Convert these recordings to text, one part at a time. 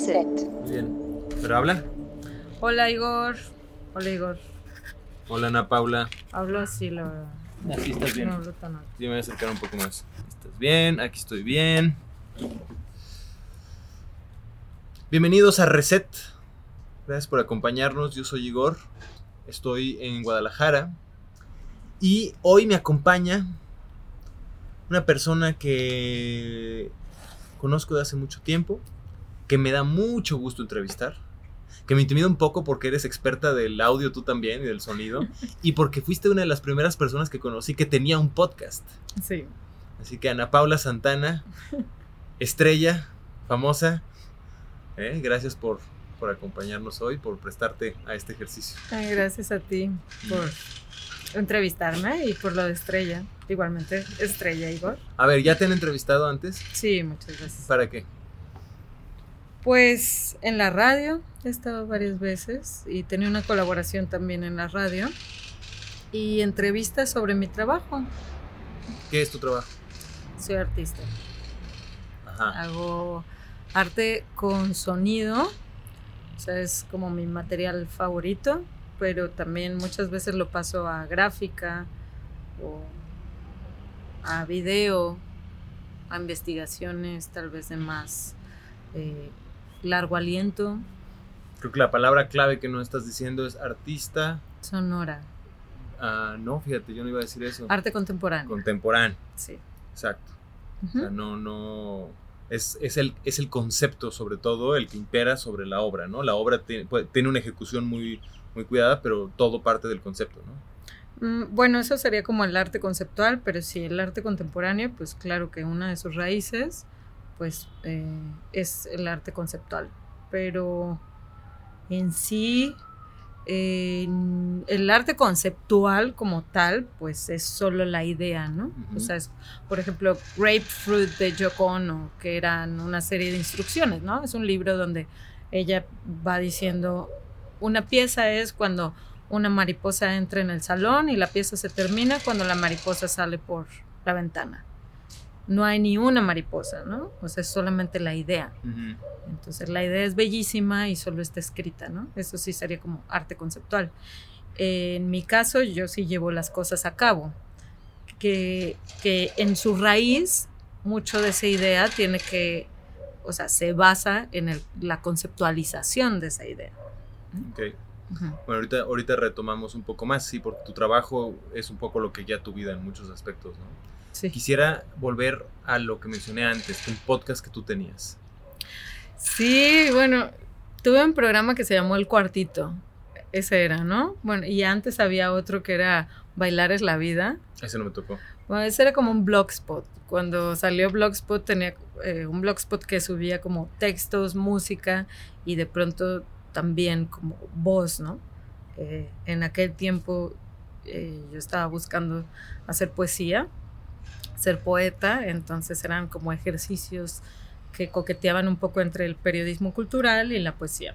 Reset. Muy bien. ¿Pero habla? Hola Igor. Hola Igor. Hola Ana Paula. Hablo así, la verdad. Aquí estás bien. No hablo tan alto. Sí, me voy a acercar un poco más. ¿Estás bien? Aquí estoy bien. Bienvenidos a Reset. Gracias por acompañarnos. Yo soy Igor. Estoy en Guadalajara. Y hoy me acompaña una persona que conozco de hace mucho tiempo, que me da mucho gusto entrevistar, que me intimida un poco porque eres experta del audio tú también y del sonido, y porque fuiste una de las primeras personas que conocí que tenía un podcast. Sí. Así que Ana Paula Santana, estrella, famosa, ¿eh? gracias por, por acompañarnos hoy, por prestarte a este ejercicio. Ay, gracias a ti por entrevistarme y por lo de Estrella. Igualmente, Estrella Igor. A ver, ¿ya te han entrevistado antes? Sí, muchas gracias. ¿Para qué? Pues en la radio he estado varias veces y tenía una colaboración también en la radio y entrevistas sobre mi trabajo. ¿Qué es tu trabajo? Soy artista. Ajá. Hago arte con sonido, o sea, es como mi material favorito, pero también muchas veces lo paso a gráfica o a video, a investigaciones tal vez de más eh, largo aliento, Creo que la palabra clave que no estás diciendo es artista. sonora, Ah, no, fíjate, yo no iba a decir eso. arte contemporáneo. Contemporáneo, Sí. exacto. O sea, no, no. Es, es, el, es el concepto, sobre todo, el que impera sobre la obra, ¿no? La obra tiene, puede- tiene una ejecución muy, muy cuidada, pero todo parte del concepto, ¿no? Mm, Bueno, eso sería como el arte conceptual, pero sí, el arte contemporáneo, pues claro que una de sus raíces, pues eh, es el arte conceptual. Pero en sí, eh, el arte conceptual como tal, pues es solo la idea, ¿no? O sea, es, por ejemplo, Grapefruit de Yoko Ono, que eran una serie de instrucciones, ¿no? Es un libro donde ella va diciendo, una pieza es cuando una mariposa entra en el salón y la pieza se termina cuando la mariposa sale por la ventana. No hay ni una mariposa, ¿no? O sea, es solamente la idea. Entonces la idea es bellísima y solo está escrita, ¿no? Eso sí sería como arte conceptual. En mi caso, yo sí llevo las cosas a cabo, que, que en su raíz, mucho de esa idea tiene que, o sea, se basa en el- la conceptualización de esa idea. Ok. Ujú. Bueno, ahorita, ahorita retomamos un poco más, sí, porque tu trabajo es un poco lo que ya tu vida en muchos aspectos, ¿no? Sí. Quisiera volver a lo que mencioné antes, un podcast que tú tenías. Sí, bueno, tuve un programa que se llamó El Cuartito. Ese era, ¿no? Bueno, y antes había otro que era Bailar es la vida. Ese no me tocó. Bueno, ese era como un blogspot. Cuando salió Blogspot tenía eh, un blogspot que subía como textos, música y de pronto también como voz, ¿no? Eh, en aquel tiempo eh, yo estaba buscando hacer poesía, ser poeta, entonces eran como ejercicios que coqueteaban un poco entre el periodismo cultural y la poesía.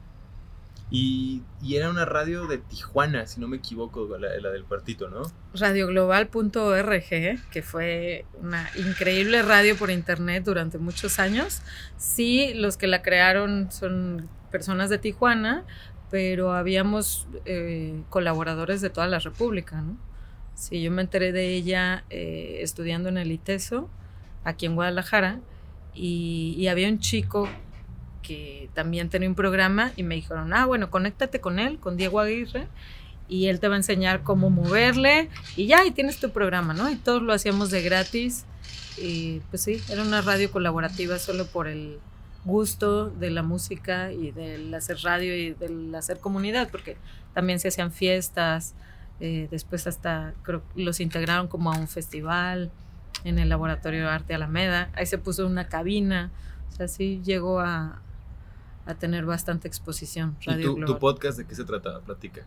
Y, y era una radio de Tijuana, si no me equivoco, la, la del cuartito, ¿no? radioglobal.org, que fue una increíble radio por internet durante muchos años. Sí, los que la crearon son personas de Tijuana, pero habíamos eh, colaboradores de toda la República, ¿no? Sí, yo me enteré de ella eh, estudiando en el ITESO, aquí en Guadalajara, y, había un chico que también tenía un programa y me dijeron, ah, bueno, conéctate con él, con Diego Aguirre, y él te va a enseñar cómo moverle y ya, y tienes tu programa, ¿no? Y todos lo hacíamos de gratis. Y pues sí, era una radio colaborativa solo por el gusto de la música y del hacer radio y del hacer comunidad, porque también se hacían fiestas, eh, después hasta creo los integraron como a un festival en el Laboratorio de Arte Alameda, ahí se puso una cabina, o sea, sí llegó a, a tener bastante exposición. ¿Y Radio tu, tu podcast de qué se trataba? Platica.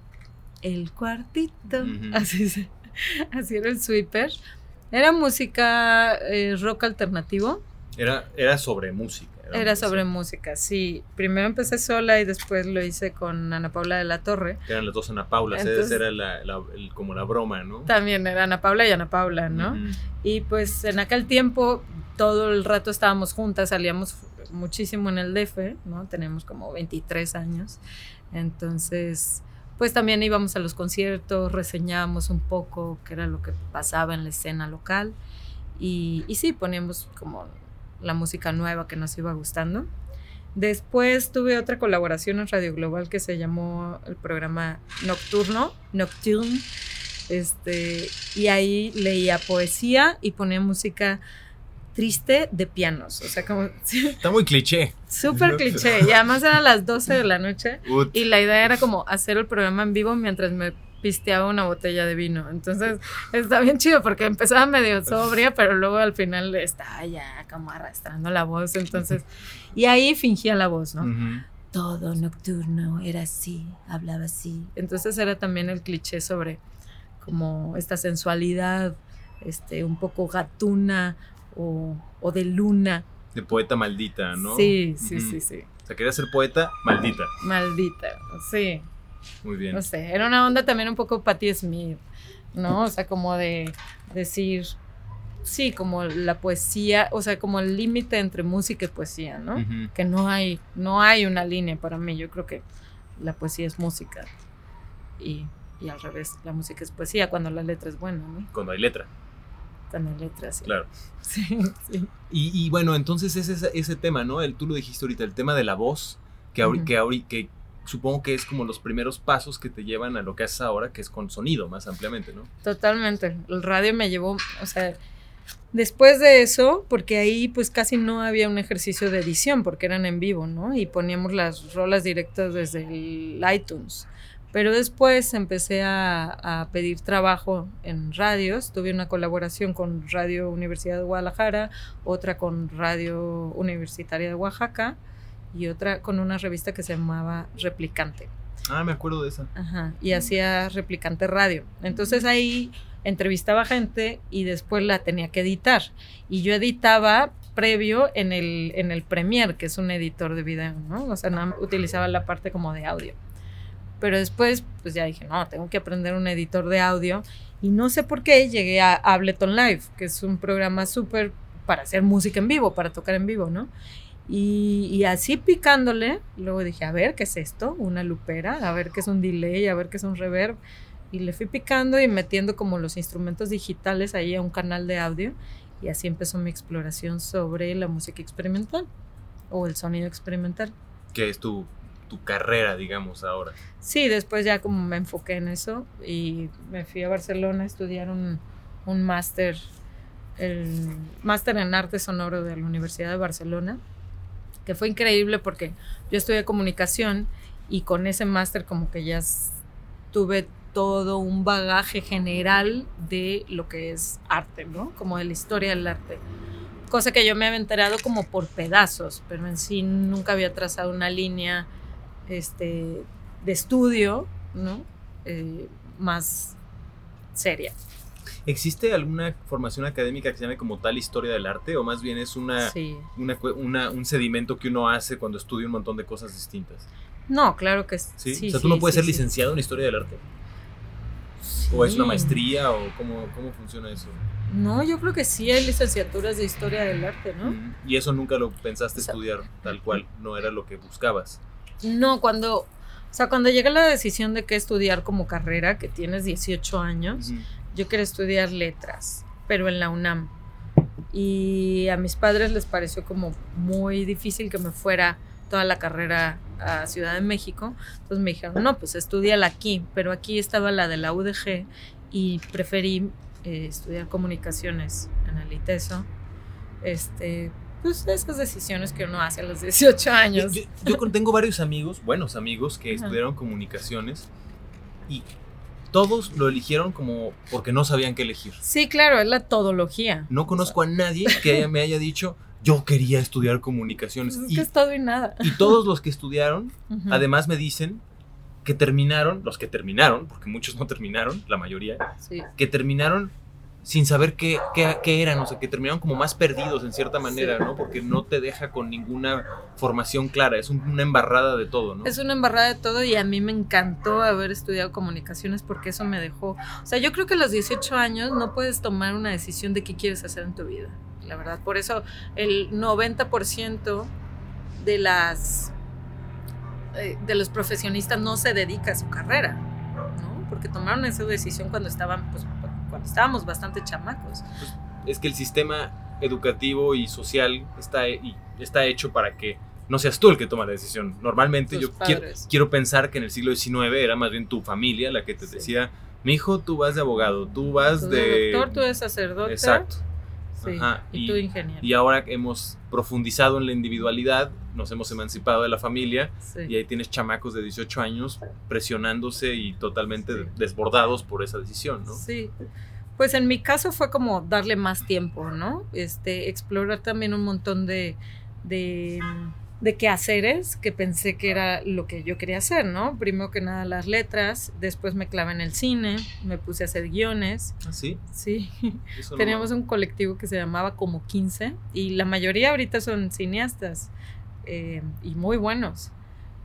El cuartito. Así, se- así era el sweeper. Era música eh, rock alternativo. Era, era sobre música. Era sobre música. sí. Primero empecé sola y después lo hice con Ana Paula de la Torre. Eran las dos Ana Paulas, Entonces- era la, la- el- como la broma, ¿no? También era Ana Paula y Ana Paula, ¿no? Y pues en aquel tiempo todo el rato estábamos juntas, salíamos muchísimo en el DF, ¿no? Tenemos como 23 años. Entonces, pues también íbamos a los conciertos, reseñábamos un poco qué era lo que pasaba en la escena local. Y, y sí, poníamos como la música nueva que nos iba gustando. Después tuve otra colaboración en Radio Global que se llamó el programa Nocturno, Nocturne. Este, y ahí leía poesía y ponía música triste de pianos. O sea, como. Está muy cliché. Súper cliché. Y además eran las 12 de la noche. Y la idea era como hacer el programa en vivo mientras me pisteaba una botella de vino. Entonces está bien chido porque empezaba medio sobria, pero luego al final estaba ya como arrastrando la voz. Entonces, y ahí fingía la voz, ¿no? Todo nocturno era así, hablaba así. Entonces era también el cliché sobre como esta sensualidad, este, un poco gatuna, o, de luna. De poeta maldita, ¿no? Sí, sí, sí, sí. O sea, quería ser poeta maldita. Maldita, sí. Muy bien. No sé, era una onda también un poco Patti Smith, ¿no? O sea, como de decir, sí, como la poesía, o sea, como el límite entre música y poesía, ¿no? Que no hay, no hay una línea para mí. Yo creo que la poesía es música y, y al revés, la música es poesía cuando la letra es buena, ¿no? Cuando hay letra en letras. Claro. Sí, sí. Y, bueno, entonces es ese, ese, tema, ¿no? El, tú lo dijiste ahorita, el tema de la voz, que, que, que supongo que es como los primeros pasos que te llevan a lo que haces ahora, que es con sonido más ampliamente, ¿no? Totalmente. El radio me llevó, o sea, después de eso, porque ahí pues casi no había un ejercicio de edición, porque eran en vivo, ¿no? Y poníamos las rolas directas desde el iTunes. Pero después empecé a, pedir trabajo en radios. Tuve una colaboración con Radio Universidad de Guadalajara, otra con Radio Universitaria de Oaxaca y otra con una revista que se llamaba Replicante. Ah, me acuerdo de esa. Ajá, y hacía Replicante Radio. Entonces ahí entrevistaba gente y después la tenía que editar. Y yo editaba previo en el, en el Premiere, que es un editor de video, ¿no? O sea, utilizaba la parte como de audio. Pero después, pues ya dije, no, tengo que aprender un editor de audio. Y no sé por qué llegué a Ableton Live, que es un programa súper para hacer música en vivo, para tocar en vivo, ¿no? Y, y, así picándole, luego dije, a ver, ¿qué es esto? Una lupera, a ver qué es un delay, a ver qué es un reverb. Y le fui picando y metiendo como los instrumentos digitales ahí a un canal de audio. Y así empezó mi exploración sobre la música experimental o el sonido experimental. ¿Qué es tu tu carrera, digamos, ahora. Sí, después ya como me enfoqué en eso y me fui a Barcelona a estudiar un, un máster, el máster en arte sonoro de la Universidad de Barcelona, que fue increíble porque yo estudié comunicación y con ese máster como que ya tuve todo un bagaje general de lo que es arte, ¿no? Como de la historia del arte. Cosa que yo me había enterado como por pedazos, pero en sí nunca había trazado una línea este, de estudio, ¿no? Eh, más seria. ¿Existe alguna formación académica que se llame como tal historia del arte? ¿O más bien es una, un sedimento que uno hace cuando estudia un montón de cosas distintas? No, claro que sí. o sea, tú no puedes ser licenciado en historia del arte. ¿O es una maestría? ¿O cómo, cómo funciona eso? No, yo creo que sí hay licenciaturas de historia del arte, ¿no? Y eso nunca lo pensaste estudiar tal cual, no era lo que buscabas. No, cuando, o sea, cuando llega la decisión de qué estudiar como carrera, que tienes 18 años, yo quería estudiar letras, pero en la UNAM. Y a mis padres les pareció como muy difícil que me fuera toda la carrera a Ciudad de México. Entonces me dijeron, no, pues estudiala aquí, pero aquí estaba la de la UDG y preferí eh, estudiar comunicaciones en el ITESO. Este, pues esas decisiones que uno hace a los 18 años. Yo, tengo varios amigos, buenos amigos, que estudiaron comunicaciones y todos lo eligieron como porque no sabían qué elegir. Sí, claro, es la todología. No conozco a nadie que me haya dicho, yo quería estudiar comunicaciones. Es que es todo y nada. Y todos los que estudiaron, además me dicen que terminaron, los que terminaron, porque muchos no terminaron, la mayoría, que terminaron sin saber qué, qué, eran, o sea, que terminaron como más perdidos en cierta manera, ¿no? Porque no te deja con ninguna formación clara, es una embarrada de todo, ¿no? Es una embarrada de todo y a mí me encantó haber estudiado comunicaciones porque eso me dejó, o sea, yo creo que a los 18 años no puedes tomar una decisión de qué quieres hacer en tu vida. la verdad. Por eso el 90% de las eh, de los profesionistas no se dedica a su carrera, ¿no? Porque tomaron esa decisión cuando estaban, pues, cuando estábamos bastante chamacos. Pues, es que el sistema educativo y social está, y está hecho para que no seas tú el que toma la decisión. Normalmente yo quiero, pensar que en el siglo XIX era más bien tu familia la que te decía, mi hijo, tú vas de abogado, tú vas de... doctor, tú eres sacerdote. Exacto. y, tú ingeniero. Y ahora hemos profundizado en la individualidad, nos hemos emancipado de la familia y ahí tienes chamacos de 18 años presionándose y totalmente desbordados por esa decisión, ¿no? Sí. Pues en mi caso fue como darle más tiempo, ¿no? Este, explorar también un montón de, de de quehaceres que pensé que era lo que yo quería hacer, ¿no? Primero que nada las letras, después me clavé en el cine, me puse a hacer guiones. ¿Ah, sí? Sí. Teníamos un colectivo que se llamaba Como 15 y la mayoría ahorita son cineastas eh, y muy buenos.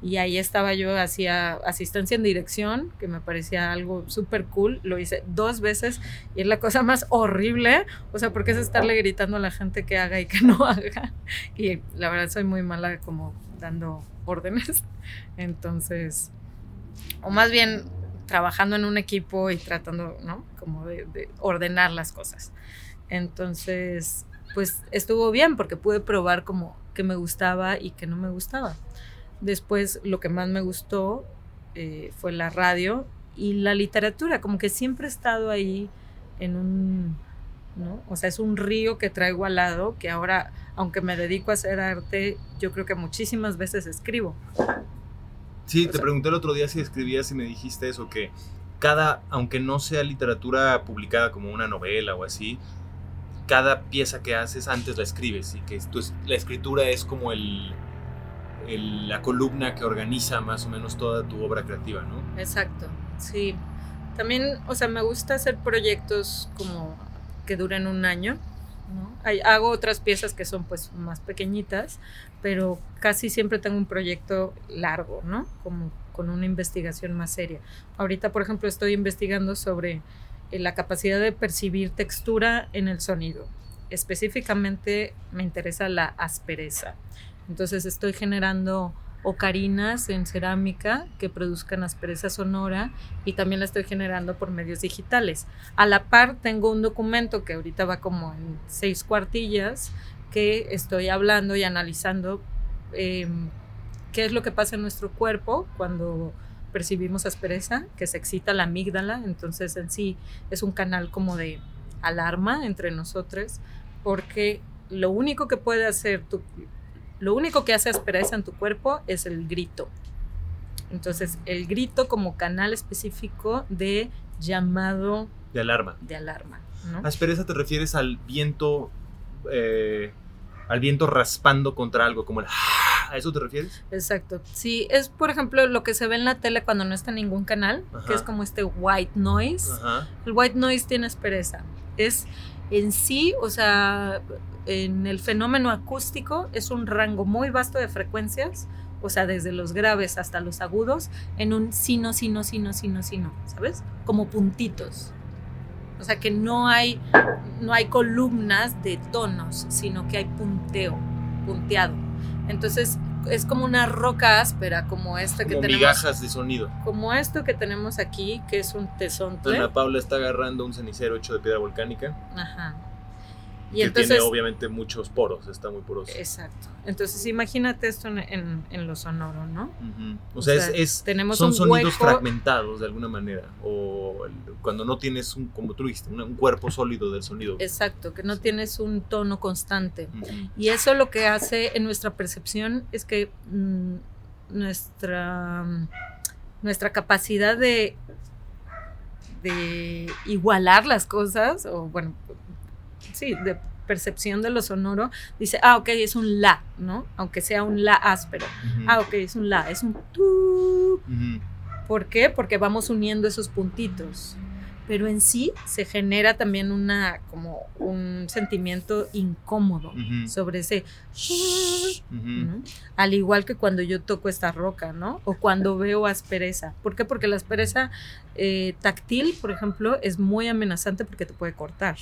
Y ahí estaba yo, hacía asistencia en dirección, que me parecía algo súper cool. Lo hice dos veces y es la cosa más horrible. O sea, porque es estarle gritando a la gente que haga y que no haga. Y la verdad soy muy mala como dando órdenes. Entonces, o más bien trabajando en un equipo y tratando, ¿no? Como de, de ordenar las cosas. Entonces, pues estuvo bien porque pude probar como que me gustaba y que no me gustaba. Después lo que más me gustó eh, fue la radio y la literatura, como que siempre he estado ahí en un, ¿no? O sea, es un río que traigo al lado, que ahora, aunque me dedico a hacer arte, yo creo que muchísimas veces escribo. Sí, te pregunté el otro día si escribías y me dijiste eso, que cada, aunque no sea literatura publicada como una novela o así, cada pieza que haces antes la escribes y que la escritura es como el, la columna que organiza más o menos toda tu obra creativa, ¿no? Exacto, sí. También, o sea, me gusta hacer proyectos como que duren un año. ¿no? hago otras piezas que son pues más pequeñitas, pero casi siempre tengo un proyecto largo, ¿no? Como con una investigación más seria. Ahorita, por ejemplo, estoy investigando sobre eh, la capacidad de percibir textura en el sonido. Específicamente me interesa la aspereza. Entonces estoy generando ocarinas en cerámica que produzcan aspereza sonora y también la estoy generando por medios digitales. A la par tengo un documento que ahorita va como en seis cuartillas que estoy hablando y analizando em, qué es lo que pasa en nuestro cuerpo cuando percibimos aspereza, que se excita la amígdala, entonces en sí es un canal como de alarma entre nosotros, porque lo único que puede hacer tu, lo único que hace aspereza en tu cuerpo es el grito. Entonces, el grito como canal específico de llamado de alarma. De alarma. Aspereza te refieres al viento, eh, al viento raspando contra algo, como el ¿A eso te refieres? Exacto. Sí, es por ejemplo lo que se ve en la tele cuando no está en ningún canal, que es como este white noise. El white noise tiene aspereza. Es en sí, o sea, en el fenómeno acústico es un rango muy vasto de frecuencias, o sea, desde los graves hasta los agudos, en un sino, sino, sino, sino, sino, ¿sabes? Como puntitos. O sea, que no hay, no hay columnas de tonos, sino que hay punteo, punteado. Entonces, es como una roca áspera, como esta que tenemos. migajas de sonido. Como esto que tenemos aquí, que es un tesón. Ana Paula está agarrando un cenicero hecho de piedra volcánica. Ajá que tiene obviamente muchos poros, está muy poroso. Exacto. Entonces imagínate esto en, en, lo sonoro, ¿no? o, sea, es, tenemos son sonidos fragmentados de alguna manera, o cuando no tienes un, como tú dijiste, un, cuerpo sólido del sonido. Exacto, que no tienes un tono constante. Y eso lo que hace en nuestra percepción es que mm, nuestra, nuestra capacidad de de igualar las cosas, o bueno, sí, de percepción de lo sonoro, dice, ah, ok, es un la, ¿no? Aunque sea un la áspero. Ah, ok, es un la, es un tu. ¿Por qué? Porque vamos uniendo esos puntitos. Pero en sí se genera también una, como un sentimiento incómodo sobre ese, al igual que cuando yo toco esta roca, ¿no? O cuando veo aspereza. ¿Por qué? Porque la aspereza eh, táctil, por ejemplo, es muy amenazante porque te puede cortar.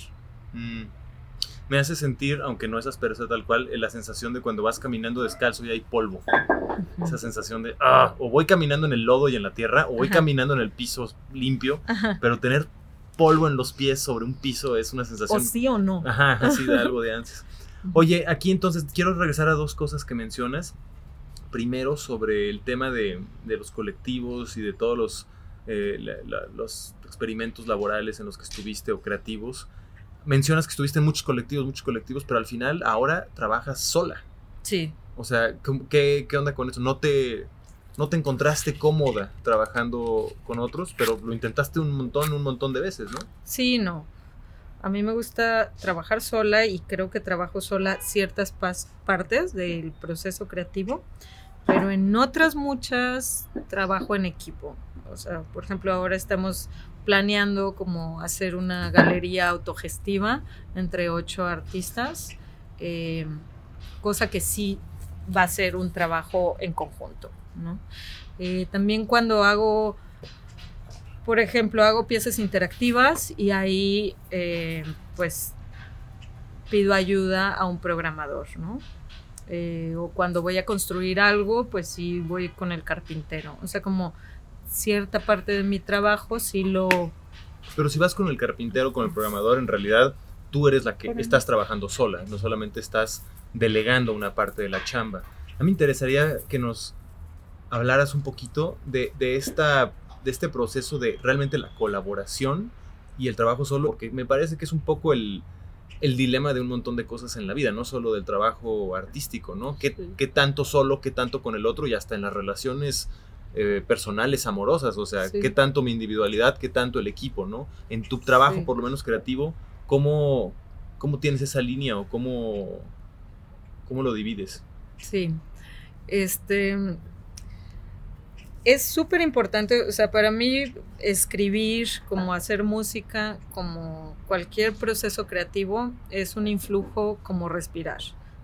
Me hace sentir, aunque no es aspereza tal cual, la sensación de cuando vas caminando descalzo y hay polvo. Esa sensación de, ah, o voy caminando en el lodo y en la tierra, o voy caminando en el piso limpio, pero tener polvo en los pies sobre un piso es una sensación. O sí o no. Ajá, así de algo de antes. Oye, aquí entonces quiero regresar a dos cosas que mencionas. Primero, sobre el tema de, los colectivos y de todos los, eh, los experimentos laborales en los que estuviste o creativos mencionas que estuviste en muchos colectivos, muchos colectivos, pero al final ahora trabajas sola. Sí. O sea, ¿qué, qué onda con eso? ¿No te, ¿No te encontraste cómoda trabajando con otros, pero lo intentaste un montón, un montón de veces, ¿no? Sí, no. A mí me gusta trabajar sola y creo que trabajo sola ciertas partes del proceso creativo, pero en otras muchas trabajo en equipo. O sea, por ejemplo, ahora estamos planeando como hacer una galería autogestiva entre ocho artistas, eh, cosa que sí va a ser un trabajo en conjunto. Eh, también cuando hago, por ejemplo, hago piezas interactivas y ahí eh, pues pido ayuda a un programador, ¿no? o cuando voy a construir algo, pues sí voy con el carpintero. O sea, como cierta parte de mi trabajo sí lo... Pero si vas con el carpintero, con el programador, en realidad tú eres la que estás trabajando sola, no solamente estás delegando una parte de la chamba. A mí me interesaría que nos hablaras un poquito de, esta, de este proceso de realmente la colaboración y el trabajo solo, porque me parece que es un poco el, dilema de un montón de cosas en la vida, no solo del trabajo artístico, ¿no? ¿Qué, ¿Qué, tanto solo, qué tanto con el otro y hasta en las relaciones eh, personales, amorosas, o sea, qué tanto mi individualidad, qué tanto el equipo, ¿no? En tu trabajo, por lo menos creativo, ¿cómo, ¿cómo tienes esa línea o cómo, cómo lo divides? Sí, este, es súper importante, o sea, para mí escribir, como hacer música, como cualquier proceso creativo, es un influjo como respirar.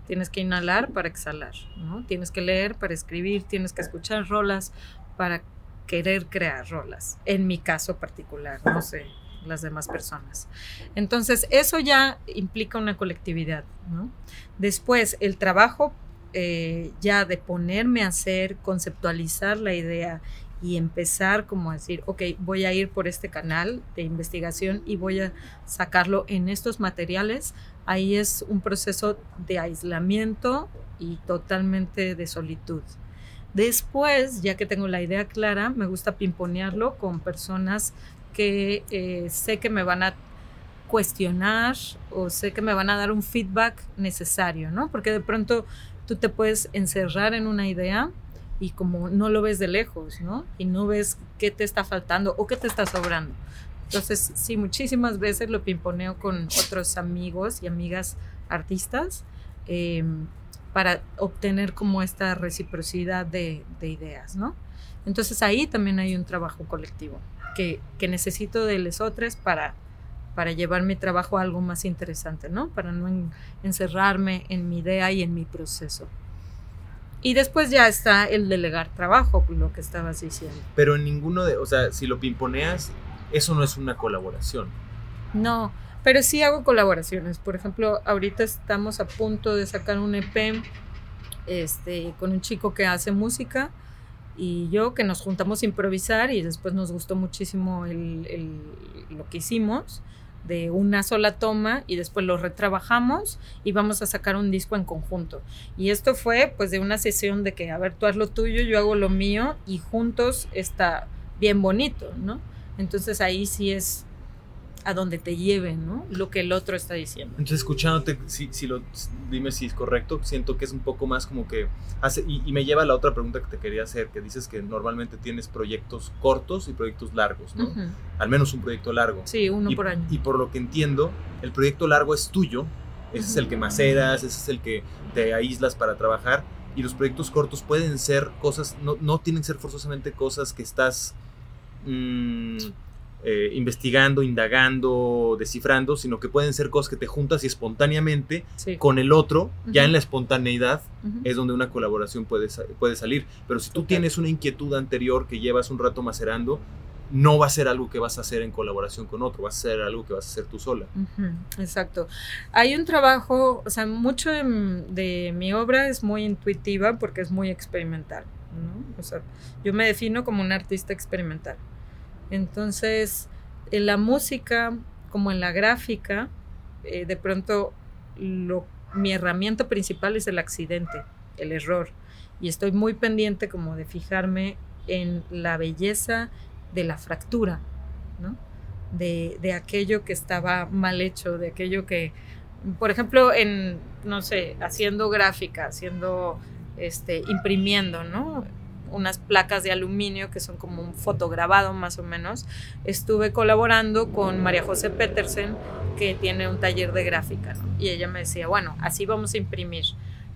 Tienes que inhalar para exhalar, ¿no? Tienes que leer para escribir, tienes que escuchar rolas para querer crear rolas. En mi caso particular, no sé las demás personas. Entonces, eso ya implica una colectividad, ¿no? Después, el trabajo eh, ya de ponerme a hacer, conceptualizar la idea y empezar como a decir, ok, voy a ir por este canal de investigación y voy a sacarlo en estos materiales, ahí es un proceso de aislamiento y totalmente de solitud. Después, ya que tengo la idea clara, me gusta pimponearlo con personas que eh, sé que me van a cuestionar o sé que me van a dar un feedback necesario, ¿no? Porque de pronto tú te puedes encerrar en una idea y como no lo ves de lejos, ¿no? Y no ves qué te está faltando o qué te está sobrando. Entonces, sí, muchísimas veces lo pimponeo con otros amigos y amigas artistas em, para obtener como esta reciprocidad de, ideas, ¿no? Entonces ahí también hay un trabajo colectivo que, necesito de lesotres para, para llevar mi trabajo a algo más interesante, ¿no? Para no encerrarme en mi idea y en mi proceso. Y después ya está el delegar trabajo, lo que estabas diciendo. Pero en ninguno de, o sea, si lo pimponeas, eso no es una colaboración. No, pero sí hago colaboraciones. Por ejemplo, ahorita estamos a punto de sacar un EP este, con un chico que hace música y yo que nos juntamos a improvisar y después nos gustó muchísimo lo que hicimos de una sola toma y después lo retrabajamos y vamos a sacar un disco en conjunto. Y esto fue pues de una sesión de que, a ver, tú haz lo tuyo, yo hago lo mío y juntos está bien bonito, ¿no? Entonces ahí sí es a donde te lleven, ¿no? Lo que el otro está diciendo. Entonces, escuchándote, si, si lo, dime si es correcto, siento que es un poco más como que hace, y, me lleva a la otra pregunta que te quería hacer, que dices que normalmente tienes proyectos cortos y proyectos largos, ¿no? Al menos un proyecto largo. Sí, uno por año. Y por lo que entiendo, el proyecto largo es tuyo, ese es el que maceras, ese es el que te aíslas para trabajar, y los proyectos cortos pueden ser cosas, no, no tienen que ser forzosamente cosas que estás... Mmm, eh, investigando, indagando, descifrando, sino que pueden ser cosas que te juntas y espontáneamente con el otro, ya en la espontaneidad, es donde una colaboración puede, puede salir. Pero si tú tienes una inquietud anterior que llevas un rato macerando, no va a ser algo que vas a hacer en colaboración con otro, va a ser algo que vas a hacer tú sola. exacto. Hay un trabajo, o sea, mucho de, mi obra es muy intuitiva porque es muy experimental. ¿no? O sea, yo me defino como un artista experimental. Entonces, en la música, como en la gráfica, eh, de pronto lo, mi herramienta principal es el accidente, el error. Y estoy muy pendiente como de fijarme en la belleza de la fractura, ¿no? De, de, aquello que estaba mal hecho, de aquello que, por ejemplo, en, no sé, haciendo gráfica, haciendo, este, imprimiendo, ¿no? Unas placas de aluminio que son como un fotograbado más o menos. Estuve colaborando con María José Petersen, que tiene un taller de gráfica, ¿no? Y ella me decía, bueno, así vamos a imprimir.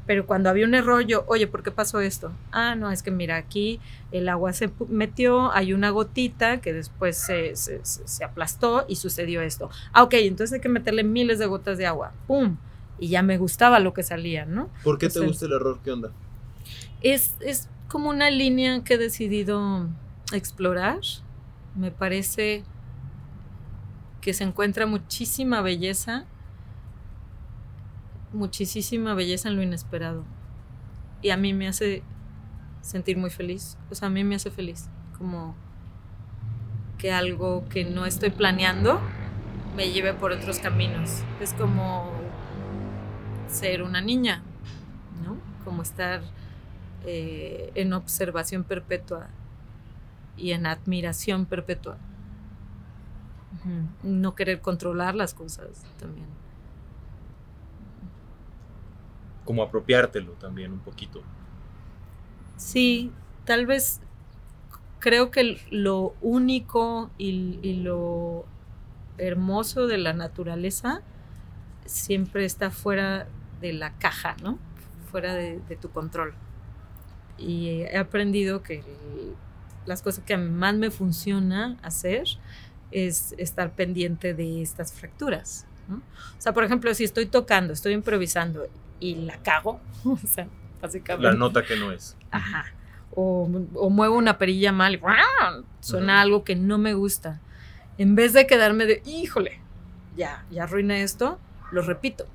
Pero cuando había un error, yo, oye, ¿por qué pasó esto? Ah, no, es que mira, aquí el agua se metió, hay una gotita que después se, se, aplastó y sucedió esto. Ah, ok, entonces hay que meterle miles de gotas de agua. ¡Pum! Y ya me gustaba lo que salía, ¿no? ¿Por qué te gusta el error? ¿Qué onda? Es, es como una línea que he decidido explorar. Me parece que se encuentra muchísima belleza, muchísima belleza en lo inesperado. Y a mí me hace sentir muy feliz. O sea, a mí me hace feliz. Como que algo que no estoy planeando me lleve por otros caminos. Es como ser una niña, ¿no? Como estar eh, en observación perpetua y en admiración perpetua. No querer controlar las cosas también. Como apropiártelo también un poquito. Sí, tal vez creo que lo único y, lo hermoso de la naturaleza siempre está fuera de la caja, ¿no? Fuera de tu control y he aprendido que las cosas que más me funciona hacer es estar pendiente de estas fracturas. O sea, por ejemplo, si estoy tocando, estoy improvisando y la cago, o sea, básicamente. La nota que no es. Ajá. O, muevo una perilla mal y suena algo que no me gusta. En vez de quedarme de, híjole, ya, ya arruiné esto, lo repito.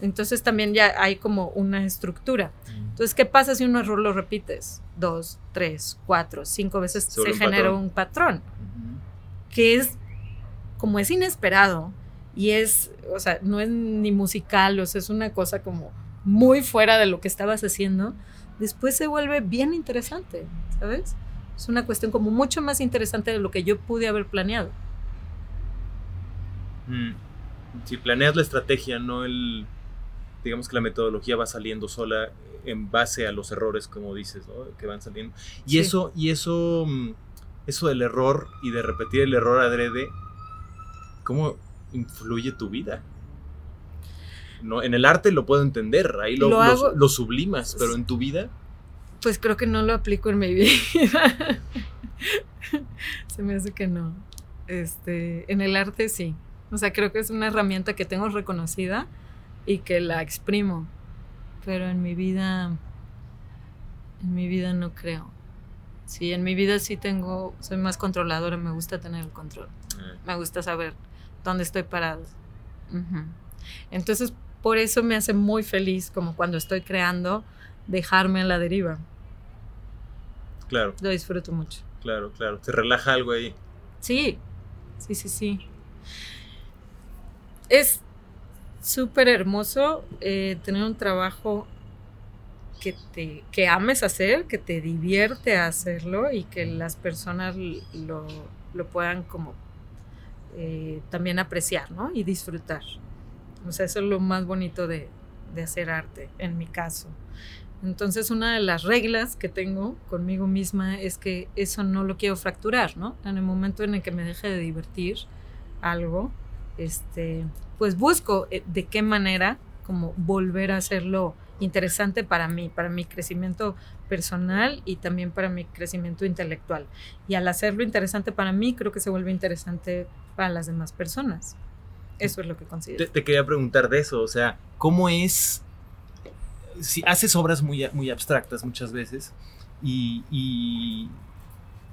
Entonces también ya hay como una estructura. Entonces, ¿qué pasa si un error lo repites? Dos, tres, cuatro, cinco veces se genera un patrón. Que es, como es inesperado y es, o sea, no es ni musical, o sea, es una cosa como muy fuera de lo que estabas haciendo, después se vuelve bien interesante, ¿sabes? Es una cuestión como mucho más interesante de lo que yo pude haber planeado. Mm. Si planeas la estrategia, no el digamos que la metodología va saliendo sola en base a los errores, como dices, ¿no? que van saliendo. Y eso, y eso, mm, eso del error y de repetir el error adrede, ¿cómo influye tu vida? No, en el arte lo puedo entender, ahí lo, lo, sublimas, pero en tu vida. Pues creo que no lo aplico en mi vida. Se me hace que no. Este, en el arte sí. O sea, creo que es una herramienta que tengo reconocida y que la exprimo. Pero en mi vida, en mi vida no creo. Sí, en mi vida sí tengo, soy más controladora, me gusta tener el control. Eh. Me gusta saber dónde estoy parado. Entonces, por eso me hace muy feliz, como cuando estoy creando, dejarme a la deriva. Claro. Lo disfruto mucho. Claro, claro. Te relaja algo ahí. Sí, sí, sí, sí. Es, súper hermoso eh, tener un trabajo que, te, que ames hacer, que te divierte hacerlo y que las personas lo, puedan como eh, también apreciar, ¿no? Y disfrutar. O sea, eso es lo más bonito de, de hacer arte, en mi caso. Entonces, una de las reglas que tengo conmigo misma es que eso no lo quiero fracturar, ¿no? En el momento en el que me deje de divertir algo, este, pues busco eh, de qué manera como volver a hacerlo interesante para mí, para mi crecimiento personal y también para mi crecimiento intelectual. Y al hacerlo interesante para mí, creo que se vuelve interesante para las demás personas. Eso es lo que considero. Te, quería preguntar de eso, o sea, ¿cómo es, si haces obras muy, muy abstractas muchas veces y, y,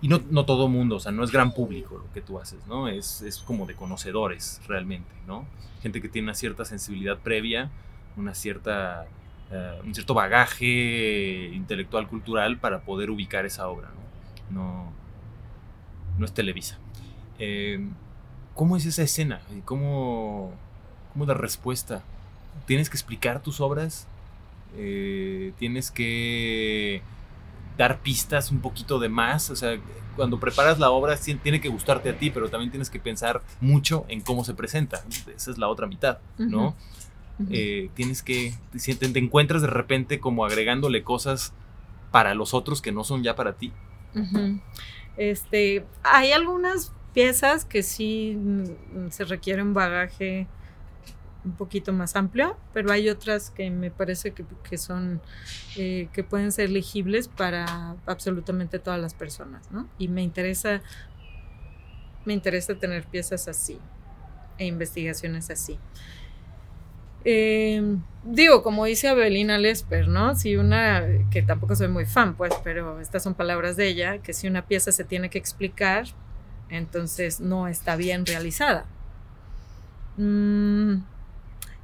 y no, no todo mundo, o sea, no es gran público lo que tú haces, ¿no? Es, es como de conocedores realmente, ¿no? Gente que tiene una cierta sensibilidad previa, una cierta, eh, un cierto bagaje intelectual, cultural para poder ubicar esa obra, ¿no? No, no es Televisa. Eh, ¿Cómo es esa escena? ¿Cómo, ¿Cómo la respuesta? ¿Tienes que explicar tus obras? Eh, ¿Tienes que dar pistas un poquito de más? O sea, cuando preparas la obra tiene que gustarte a ti, pero también tienes que pensar mucho en cómo se presenta. Esa es la otra mitad, ¿no? Eh, tienes que, te, te encuentras de repente como agregándole cosas para los otros que no son ya para ti. Este, hay algunas piezas que sí mm, se requiere un bagaje un poquito más amplio, pero hay otras que me parece que, son, eh, que pueden ser legibles para absolutamente todas las personas, ¿no? Y me interesa, me interesa tener piezas así e investigaciones así. Eh, digo, como dice Abelina Lesper, ¿no? Si una, que tampoco soy muy fan, pues, pero estas son palabras de ella, que si una pieza se tiene que explicar, entonces no está bien realizada. Mm,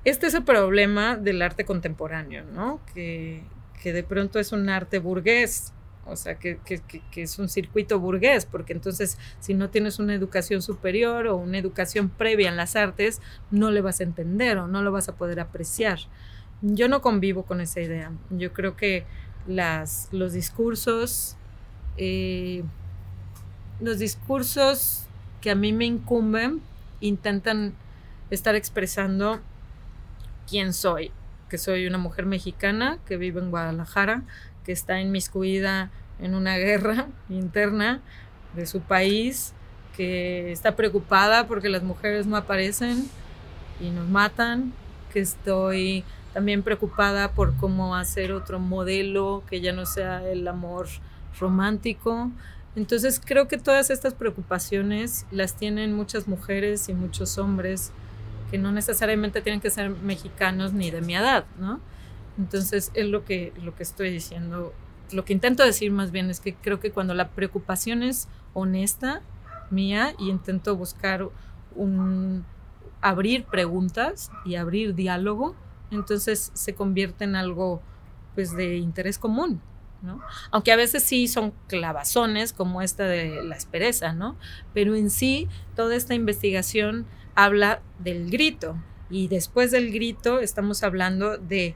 este es el problema del arte contemporáneo, ¿no? Que, de pronto es un arte burgués, o sea, que, es un circuito burgués, porque entonces si no tienes una educación superior o una educación previa en las artes, no le vas a entender o no lo vas a poder apreciar. Yo no convivo con esa idea. Yo creo que las, los discursos, eh, los discursos que a mí me incumben intentan estar expresando quién soy, que soy una mujer mexicana que vive en Guadalajara, que está inmiscuida en una guerra interna de su país, que está preocupada porque las mujeres no aparecen y nos matan, que estoy también preocupada por cómo hacer otro modelo que ya no sea el amor romántico. Entonces creo que todas estas preocupaciones las tienen muchas mujeres y muchos hombres que no necesariamente tienen que ser mexicanos ni de mi edad, ¿no? Entonces es lo que, lo que estoy diciendo. Lo que intento decir más bien es que creo que cuando la preocupación es honesta, mía, y intento buscar un abrir preguntas y abrir diálogo, entonces se convierte en algo pues de interés común, ¿no? Aunque a veces sí son clavazones como esta de la espereza, ¿no? Pero en sí toda esta investigación habla del grito y después del grito estamos hablando de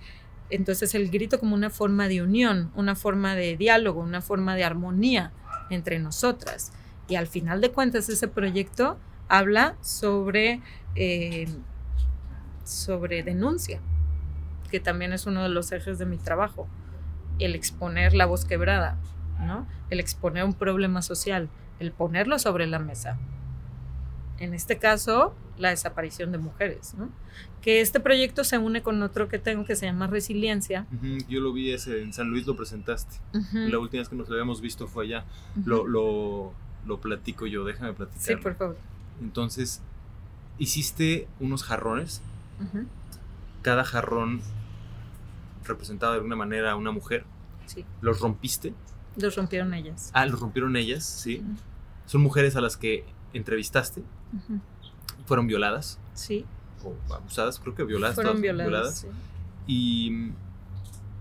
entonces el grito como una forma de unión, una forma de diálogo, una forma de armonía entre nosotras. Y al final de cuentas ese proyecto habla sobre, eh, sobre denuncia, que también es uno de los ejes de mi trabajo, el exponer la voz quebrada, ¿no? el exponer un problema social, el ponerlo sobre la mesa. En este caso, la desaparición de mujeres, ¿no? Que este proyecto se une con otro que tengo que se llama Resiliencia. Yo lo vi ese, en San Luis lo presentaste. La última vez que nos lo habíamos visto fue allá. lo, lo, lo, platico yo, déjame platicar. Sí, por favor. Entonces, hiciste unos jarrones. Cada jarrón representaba de alguna manera a una mujer. Sí. ¿Los rompiste? Los rompieron ellas. Ah, los rompieron ellas, sí. Son mujeres a las que entrevistaste fueron violadas. Sí. O abusadas, creo que violadas. Fueron violadas. Y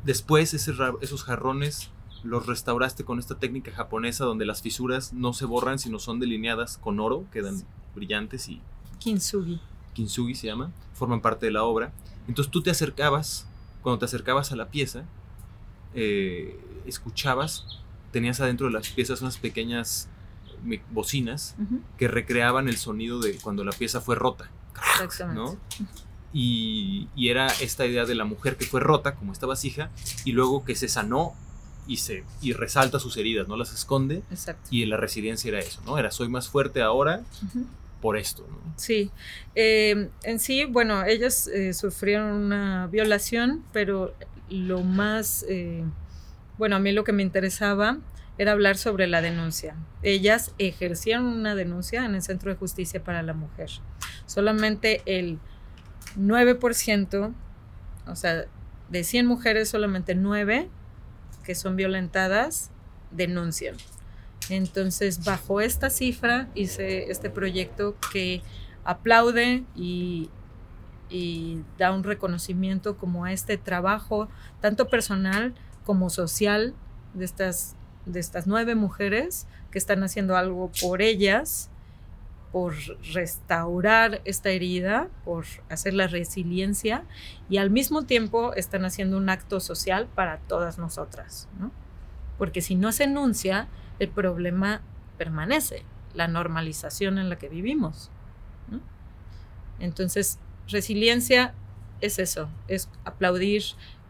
después esos jarrones los restauraste con esta técnica japonesa donde las fisuras no se borran, sino son delineadas con oro, quedan brillantes y... Kintsugi. Kintsugi se llama, forman parte de la obra. Entonces tú te acercabas, cuando te acercabas a la pieza, eh, escuchabas, tenías adentro de las piezas unas pequeñas bocinas que recreaban el sonido de cuando la pieza fue rota. Exactamente. Y, era esta idea de la mujer que fue rota, como esta vasija, y luego que se sanó y, se, y resalta sus heridas, no las esconde. Exacto. Y en la resiliencia era eso, ¿no? Era soy más fuerte ahora por esto, ¿no? Sí. Eh, en sí, bueno, ellas eh, sufrieron una violación, pero lo más, eh, bueno, a mí lo que me interesaba era hablar sobre la denuncia. Ellas ejercieron una denuncia en el Centro de Justicia para la Mujer. Solamente el 9%, o sea, de 100 mujeres, solamente 9 que son violentadas denuncian. Entonces, bajo esta cifra hice este proyecto que aplaude y, y da un reconocimiento como a este trabajo, tanto personal como social, de estas, de estas nueve mujeres que están haciendo algo por ellas, por restaurar esta herida, por hacer la resiliencia y al mismo tiempo están haciendo un acto social para todas nosotras, ¿no? Porque si no se enuncia, el problema permanece, la normalización en la que vivimos. ¿no? Entonces, resiliencia es eso, es aplaudir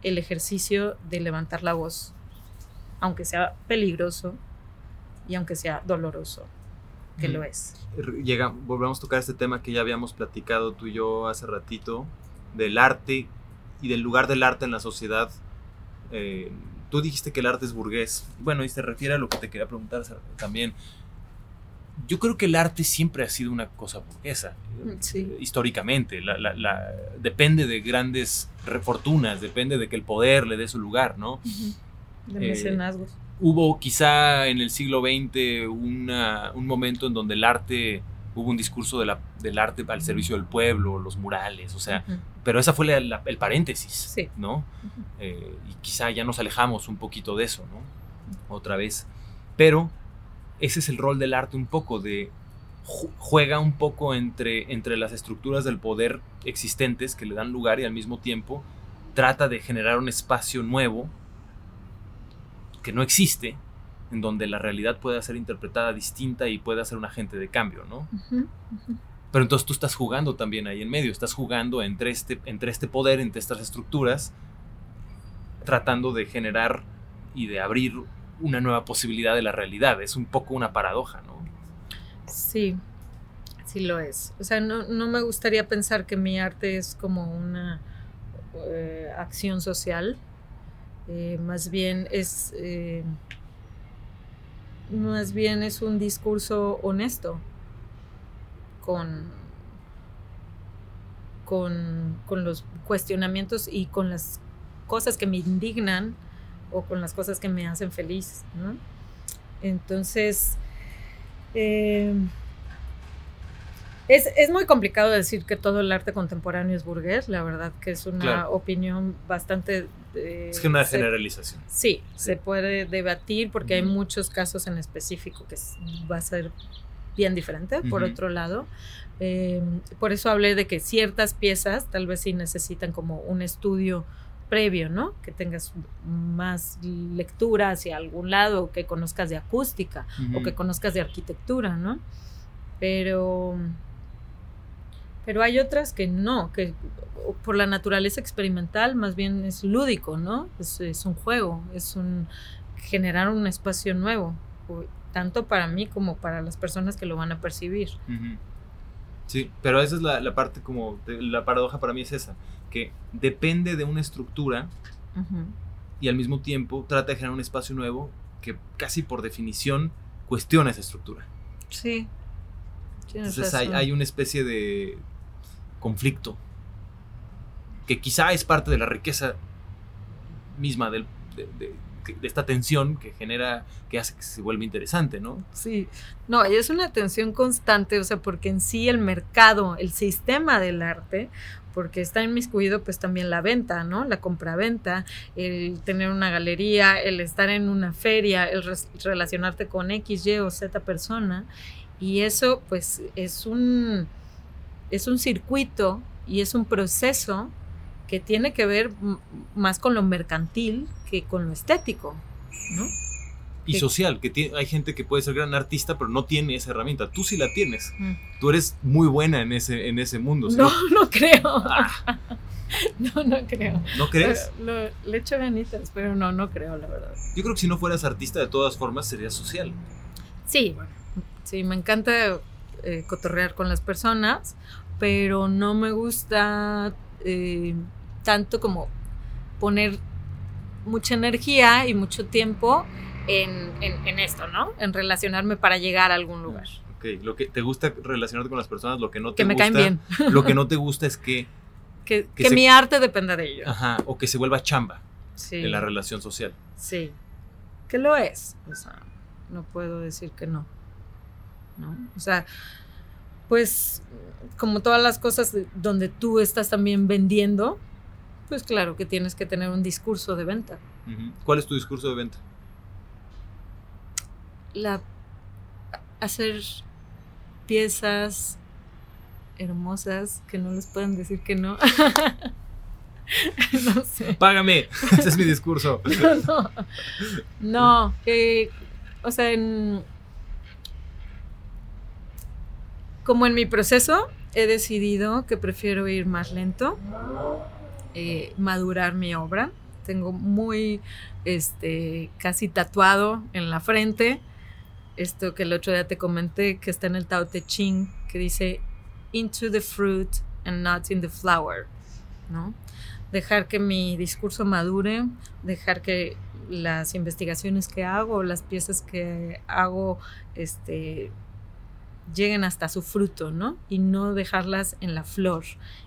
el ejercicio de levantar la voz, aunque sea peligroso y aunque sea doloroso, que lo es. Llega, volvemos a tocar este tema que ya habíamos platicado tú y yo hace ratito, del arte y del lugar del arte en la sociedad. Eh, tú dijiste que el arte es burgués. Bueno, y se refiere a lo que te quería preguntar también. Yo creo que el arte siempre ha sido una cosa burguesa, sí. históricamente. La, la, la, depende de grandes fortunas, depende de que el poder le dé su lugar, ¿no? De mecenazgos. Eh, hubo quizá en el siglo XX una, un momento en donde el arte, hubo un discurso de la, del arte al servicio del pueblo, los murales, o sea, uh -huh. pero esa fue la, el paréntesis, sí. ¿no? Uh -huh. eh, y quizá ya nos alejamos un poquito de eso, ¿no? Otra vez. Pero ese es el rol del arte un poco, de juega un poco entre, entre las estructuras del poder existentes que le dan lugar y al mismo tiempo trata de generar un espacio nuevo que no existe, en donde la realidad pueda ser interpretada distinta y pueda ser un agente de cambio, ¿no? Uh -huh, uh -huh. Pero entonces tú estás jugando también ahí en medio, estás jugando entre este, entre este poder, entre estas estructuras, tratando de generar y de abrir una nueva posibilidad de la realidad. Es un poco una paradoja, ¿no? Sí, sí lo es. O sea, no, no me gustaría pensar que mi arte es como una eh, acción social, eh, más bien es eh, más bien es un discurso honesto con, con, con, los cuestionamientos y con las cosas que me indignan o con las cosas que me hacen feliz ¿no? entonces eh, es, es, muy complicado decir que todo el arte contemporáneo es burgués, la verdad que es una claro. opinión bastante... Eh, es que una se, generalización. Sí, sí, se puede debatir porque uh -huh. hay muchos casos en específico que va a ser bien diferente, uh -huh. por otro lado. Eh, por eso hablé de que ciertas piezas tal vez sí necesitan como un estudio previo, ¿no? Que tengas más lectura hacia algún lado, que conozcas de acústica, uh -huh. o que conozcas de arquitectura, ¿no? Pero pero hay otras que no, que por la naturaleza experimental más bien es lúdico, ¿no? Es, es un juego, es un generar un espacio nuevo, tanto para mí como para las personas que lo van a percibir. Uh -huh. Sí, pero esa es la, la, parte como, la paradoja para mí es esa, que depende de una estructura uh -huh. y al mismo tiempo trata de generar un espacio nuevo que casi por definición cuestiona esa estructura. Sí. Entonces hay, hay, una especie de conflicto que quizá es parte de la riqueza misma del, de, esta tensión que genera, que hace que se vuelva interesante, ¿no? Sí, no, es una tensión constante, o sea, porque en sí el mercado, el sistema del arte, porque está inmiscuido pues también la venta, ¿no? La compraventa, el tener una galería, el estar en una feria, el re relacionarte con X, Y o Z persona, y eso pues es un es un circuito y es un proceso que tiene que ver más con lo mercantil que con lo estético, ¿no? Y que, social, que tiene, hay gente que puede ser gran artista, pero no tiene esa herramienta. Tú sí la tienes. Mm. Tú eres muy buena en ese, en ese mundo. ¿sí? No, no creo. Ah. No, no creo. ¿No crees? Lo, le echo ganitas, pero no, no creo, la verdad. Yo creo que si no fueras artista, de todas formas, serías social. Sí, sí, me encanta eh, cotorrear con las personas, pero no me gusta eh, tanto como poner mucha energía y mucho tiempo en, en, en, esto, ¿no? En relacionarme para llegar a algún lugar. Ok, lo que te gusta relacionarte con las personas, lo que no te que gusta. Caen bien. Lo que no te gusta es que. Que, que, que se, mi arte dependa de ellos. Ajá, o que se vuelva chamba sí. en la relación social. Sí. Que lo es. O sea, no puedo decir que no. ¿No? O sea, pues como todas las cosas donde tú estás también vendiendo, pues claro que tienes que tener un discurso de venta. ¿Cuál es tu discurso de venta? La hacer piezas hermosas que no les puedan decir que no. no sé. Págame, ese es mi discurso. no, no, o sea, como en mi proceso he decidido que prefiero ir más lento, eh, madurar mi obra. Tengo muy, este, casi tatuado en la frente esto que el otro día te comenté, que está en el Tao Te Ching, que dice into the fruit and not in the flower, ¿no? Dejar que mi discurso madure, dejar que las investigaciones que hago, las piezas que hago, este, lleguen hasta su fruto, ¿no? Y no dejarlas en la flor.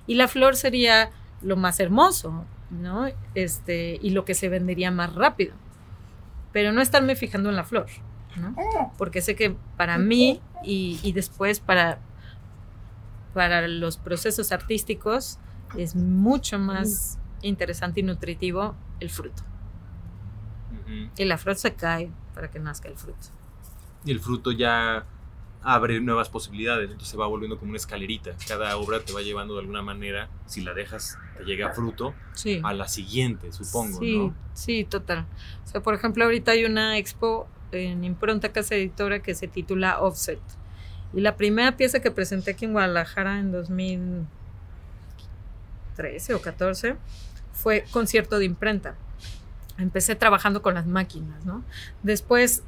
Y la flor sería lo más hermoso, ¿no? Este, y lo que se vendería más rápido. Pero no estarme fijando en la flor, ¿no? Porque sé que para mí y, y después para, para los procesos artísticos es mucho más interesante y nutritivo el fruto. Y la flor se cae para que nazca el fruto. Y el fruto ya abre nuevas posibilidades, entonces se va volviendo como una escalerita. Cada obra te va llevando de alguna manera, si la dejas, te llega a fruto, a la siguiente, supongo. Sí, sí, total. O sea, por ejemplo, ahorita hay una expo en Impronta Casa Editora que se titula Offset. Y la primera pieza que presenté aquí en Guadalajara en 2013 o 14 fue concierto de imprenta. Empecé trabajando con las máquinas, ¿no? Después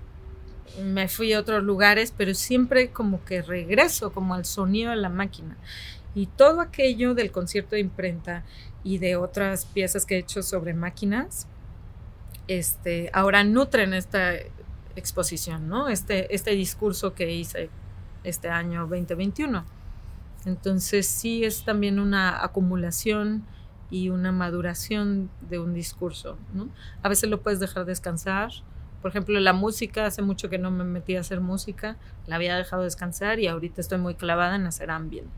me fui a otros lugares, pero siempre como que regreso como al sonido de la máquina. Y todo aquello del concierto de imprenta y de otras piezas que he hecho sobre máquinas, este, ahora nutren esta exposición, ¿no? Este, este discurso que hice este año 2021. Entonces sí es también una acumulación y una maduración de un discurso. A veces lo puedes dejar descansar, por ejemplo, la música, hace mucho que no me metí a hacer música, la había dejado descansar y ahorita estoy muy clavada en hacer ambiente.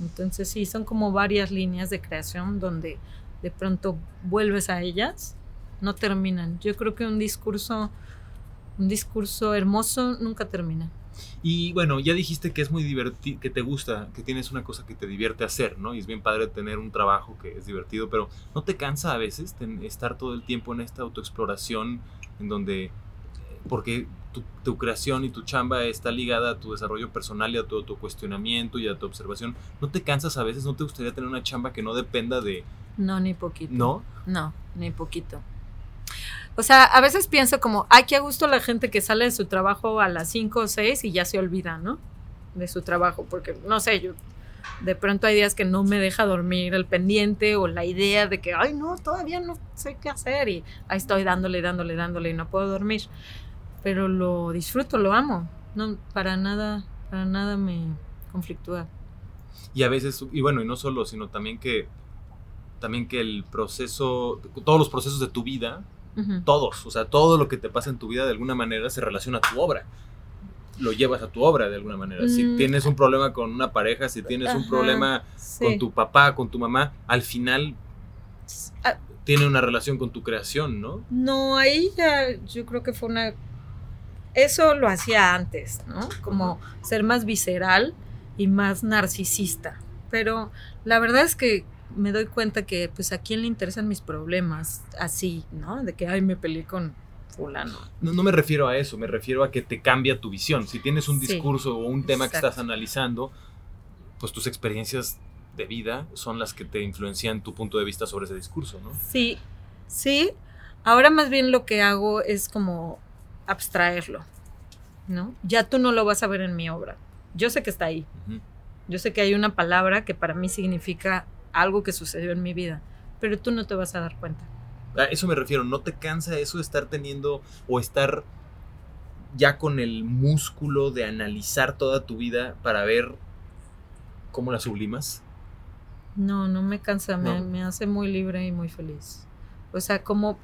Entonces sí, son como varias líneas de creación donde de pronto vuelves a ellas, no terminan. Yo creo que un discurso, un discurso hermoso nunca termina. Y bueno, ya dijiste que es muy divertido, que te gusta, que tienes una cosa que te divierte hacer, ¿no? Y es bien padre tener un trabajo que es divertido, pero ¿no te cansa a veces estar todo el tiempo en esta autoexploración en donde, porque tu, creación y tu chamba está ligada a tu desarrollo personal y a todo tu cuestionamiento y a tu observación, ¿no te cansas a veces? ¿No te gustaría tener una chamba que no dependa de... No, ni poquito. ¿No? No, ni poquito. O sea, a veces pienso como, ay, qué gusto la gente que sale de su trabajo a las 5 o 6 y ya se olvida, ¿no? De su trabajo, porque no sé, yo de pronto hay días que no me deja dormir el pendiente o la idea de que, ay, no, todavía no sé qué hacer y ahí estoy dándole, dándole, dándole y no puedo dormir. Pero lo disfruto, lo amo. No, para nada, para nada me conflictúa. Y a veces, y bueno, y no solo, sino también que, también que el proceso, todos los procesos de tu vida, todos, o sea, todo lo que te pasa en tu vida de alguna manera se relaciona a tu obra lo llevas a tu obra de alguna manera. Si mm. tienes un problema con una pareja, si tienes un problema con tu papá, con tu mamá, al final ah. tiene una relación con tu creación, ¿no? No, ahí ya yo creo que fue una... Eso lo hacía antes, ¿no? Como ser más visceral y más narcisista. Pero la verdad es que me doy cuenta que pues a quién le interesan mis problemas así, ¿no? De que, ay, me peleé con fulano. No, no me refiero a eso, me refiero a que te cambia tu visión. Si tienes un discurso o un tema que estás analizando, pues tus experiencias de vida son las que te influencian tu punto de vista sobre ese discurso, ¿no? Sí, sí. Ahora más bien lo que hago es como abstraerlo, ¿no? Ya tú no lo vas a ver en mi obra. Yo sé que está ahí. Yo sé que hay una palabra que para mí significa algo que sucedió en mi vida, pero tú no te vas a dar cuenta. A eso me refiero, ¿no te cansa eso de estar teniendo o estar ya con el músculo de analizar toda tu vida para ver cómo la sublimas? No, no me cansa, Me, me, hace muy libre y muy feliz. O sea, como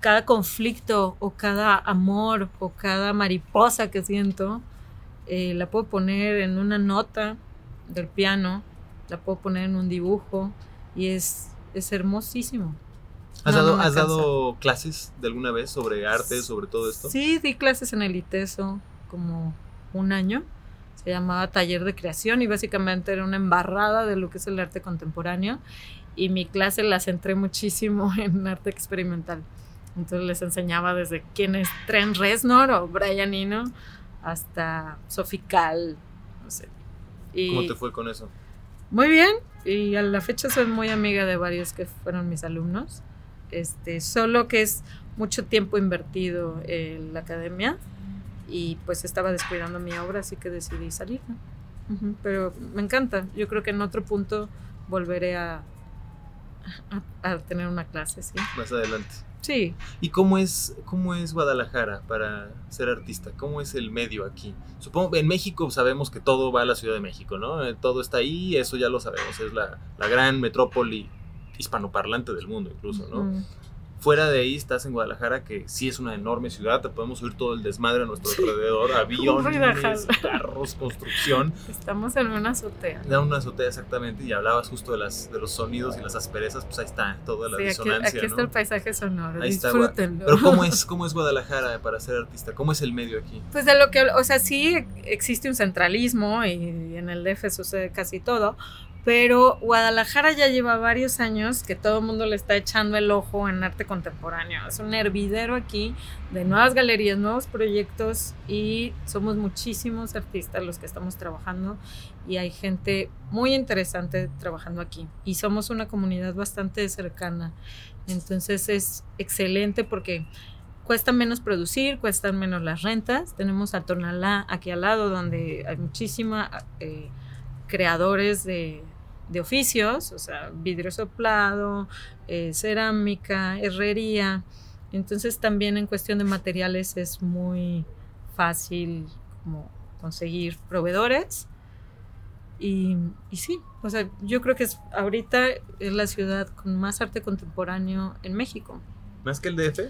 cada conflicto o cada amor o cada mariposa que siento, eh, la puedo poner en una nota del piano, la puedo poner en un dibujo y es, es hermosísimo. ¿Has, No, dado, has dado clases de alguna vez sobre arte, sobre todo esto? Sí, di clases en el ITESO como un año. Se llamaba Taller de Creación y básicamente era una embarrada de lo que es el arte contemporáneo. Y mi clase la centré muchísimo en arte experimental. Entonces les enseñaba desde quién es Trent Reznor o Brian Eno hasta Sophie Kahl, no sé. Y ¿Cómo te fue con eso? muy bien, y a la fecha soy muy amiga de varios que fueron mis alumnos. Este, solo que es mucho tiempo invertido en la academia y pues estaba descuidando mi obra, así que decidí salir. ¿no? Pero me encanta. Yo creo que en otro punto volveré a, a, a tener una clase, sí. Más adelante. Sí, ¿Y cómo es, cómo es Guadalajara para ser artista? ¿Cómo es el medio aquí? Supongo en México sabemos que todo va a la Ciudad de México, ¿no? Eh, Todo está ahí, eso ya lo sabemos. Es la, la gran metrópoli hispanoparlante del mundo, incluso, ¿no? mm, Fuera de ahí estás en Guadalajara, que sí es una enorme ciudad, te podemos oír todo el desmadre a nuestro alrededor, aviones, carros, construcción. estamos en una azotea. Da una azotea exactamente y hablabas justo de, las, de los sonidos y las asperezas, pues ahí está, toda la Sí, aquí, disonancia, aquí ¿no? está el paisaje sonoro, Ahí está, disfrútenlo. Pero ¿cómo es, ¿cómo es Guadalajara para ser artista? ¿Cómo es el medio aquí? Pues de lo que, o sea, sí existe un centralismo y en el DF sucede casi todo, pero Guadalajara ya lleva varios años que todo el mundo le está echando el ojo en arte contemporáneo. Es un hervidero aquí de nuevas galerías, nuevos proyectos y somos muchísimos artistas los que estamos trabajando y hay gente muy interesante trabajando aquí y somos una comunidad bastante cercana. Entonces es excelente porque cuesta menos producir, cuestan menos las rentas. Tenemos a Tonalá aquí al lado, donde hay muchísima eh, creadores de, de oficios, o sea, vidrio soplado, eh, cerámica, herrería. Entonces también en cuestión de materiales es muy fácil como conseguir proveedores. Y, y sí, o sea, yo creo que es, ahorita es la ciudad con más arte contemporáneo en México. ¿Más que el DF?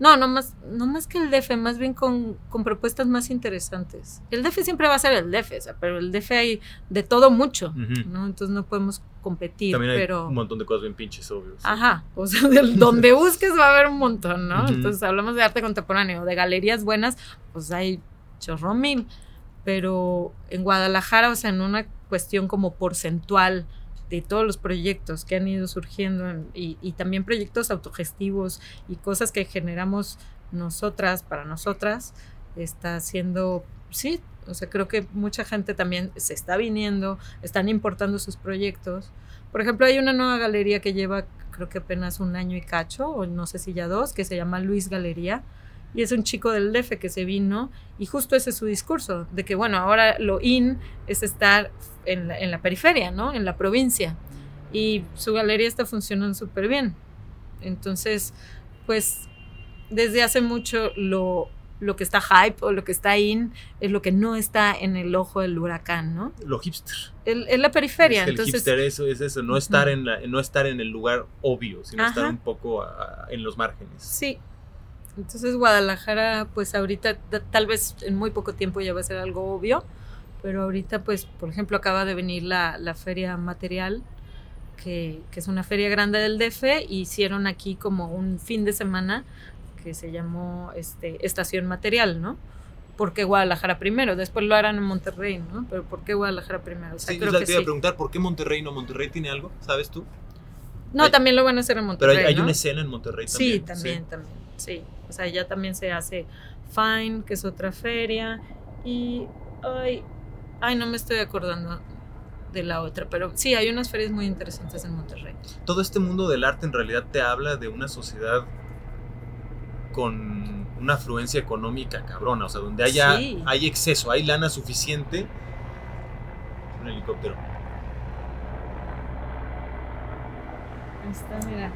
No, no más, no más que el DF, más bien con, con propuestas más interesantes. El DF siempre va a ser el DF, o sea, pero el DF hay de todo mucho. ¿no? Entonces no podemos competir, También hay pero... un montón de cosas bien pinches, obvio. sí. Ajá, o sea, del- donde busques va a haber un montón, ¿no? Entonces hablamos de arte contemporáneo, de galerías buenas, pues hay chorro mil. Pero en Guadalajara, o sea, en una cuestión como porcentual de todos los proyectos que han ido surgiendo en- y, y también proyectos autogestivos y cosas que generamos nosotras para nosotras, está haciendo, sí, o sea, creo que mucha gente también se está viniendo, están importando sus proyectos. Por ejemplo, hay una nueva galería que lleva creo que apenas un año y cacho, o no sé si ya dos, que se llama Luis Galería. Y es un chico del DF que se vino y justo ese es su discurso, de que bueno, ahora lo in es estar en la, en la periferia, ¿no? En la provincia. Y su galería está funcionando súper bien. Entonces, pues desde hace mucho lo, lo que está hype o lo que está in es lo que no está en el ojo del huracán, ¿no? Lo hipster. Es la periferia. Es que el entonces, hipster eso, es eso, no estar, en la- no estar en el lugar obvio, sino estar un poco a- a- en los márgenes. Sí. Entonces Guadalajara, pues ahorita ta- tal vez en muy poco tiempo ya va a ser algo obvio, pero ahorita pues, por ejemplo, acaba de venir la, la feria material, que, que es una feria grande del DF, y hicieron aquí como un fin de semana que se llamó este, Estación Material, ¿no? ¿Por qué Guadalajara primero? Después lo harán en Monterrey, ¿no? Pero ¿por qué Guadalajara primero? O sea, Sí, creo que te iba a preguntar, ¿por qué Monterrey no? ¿Monterrey tiene algo? ¿Sabes tú? No, hay- también lo van a hacer en Pero Monterrey, hay, hay ¿no? una escena en Monterrey también. Sí, también, también, sí. O sea, ya también se hace Fine, que es otra feria, y, ay, ay, no me estoy acordando de la otra, pero sí, hay unas ferias muy interesantes en Monterrey. Todo este mundo del arte en realidad te habla de una sociedad con una afluencia económica cabrona, o sea, donde haya, Sí. hay exceso, hay lana suficiente. Un helicóptero. Ahí está, mira.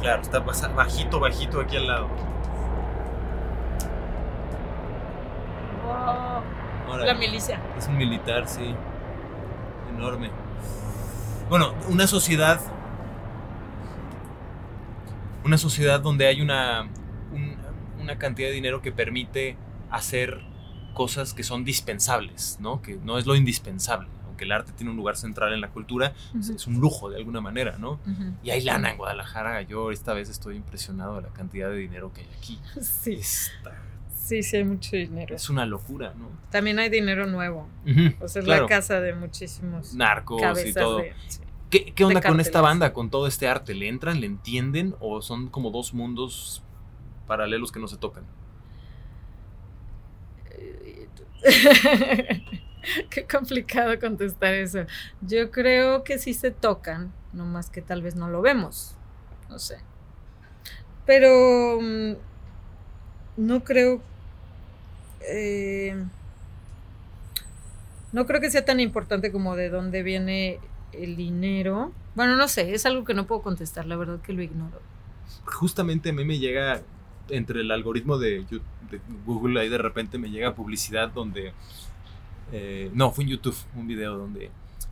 Claro, está bajito, bajito aquí al lado. Wow. La milicia. Es un militar, sí. Enorme. Bueno, una sociedad. Una sociedad donde hay una. Una cantidad de dinero que permite hacer cosas que son dispensables, ¿no? Que no es lo indispensable. Aunque el arte tiene un lugar central en la cultura, es un lujo de alguna manera, ¿no? Y hay lana en Guadalajara. Yo esta vez estoy impresionado de la cantidad de dinero que hay aquí. Sí. Sí, sí, hay mucho dinero. Es una locura, ¿no? También hay dinero nuevo. o sea, es la casa de muchísimos narcos y todo. ¿Qué, ¿Qué, onda con esta banda, con todo este arte? ¿Le entran, le entienden o son como dos mundos paralelos que no se tocan? Qué complicado contestar eso. Yo creo que sí se tocan, no más que tal vez no lo vemos. No sé. Pero mm, no creo. Eh, no creo que sea tan importante como de dónde viene el dinero. Bueno, no sé, es algo que no puedo contestar, la verdad que lo ignoro. Justamente a mí me llega entre el algoritmo de, Google, ahí de repente me llega publicidad donde... Eh, no, fue en YouTube, un video donde...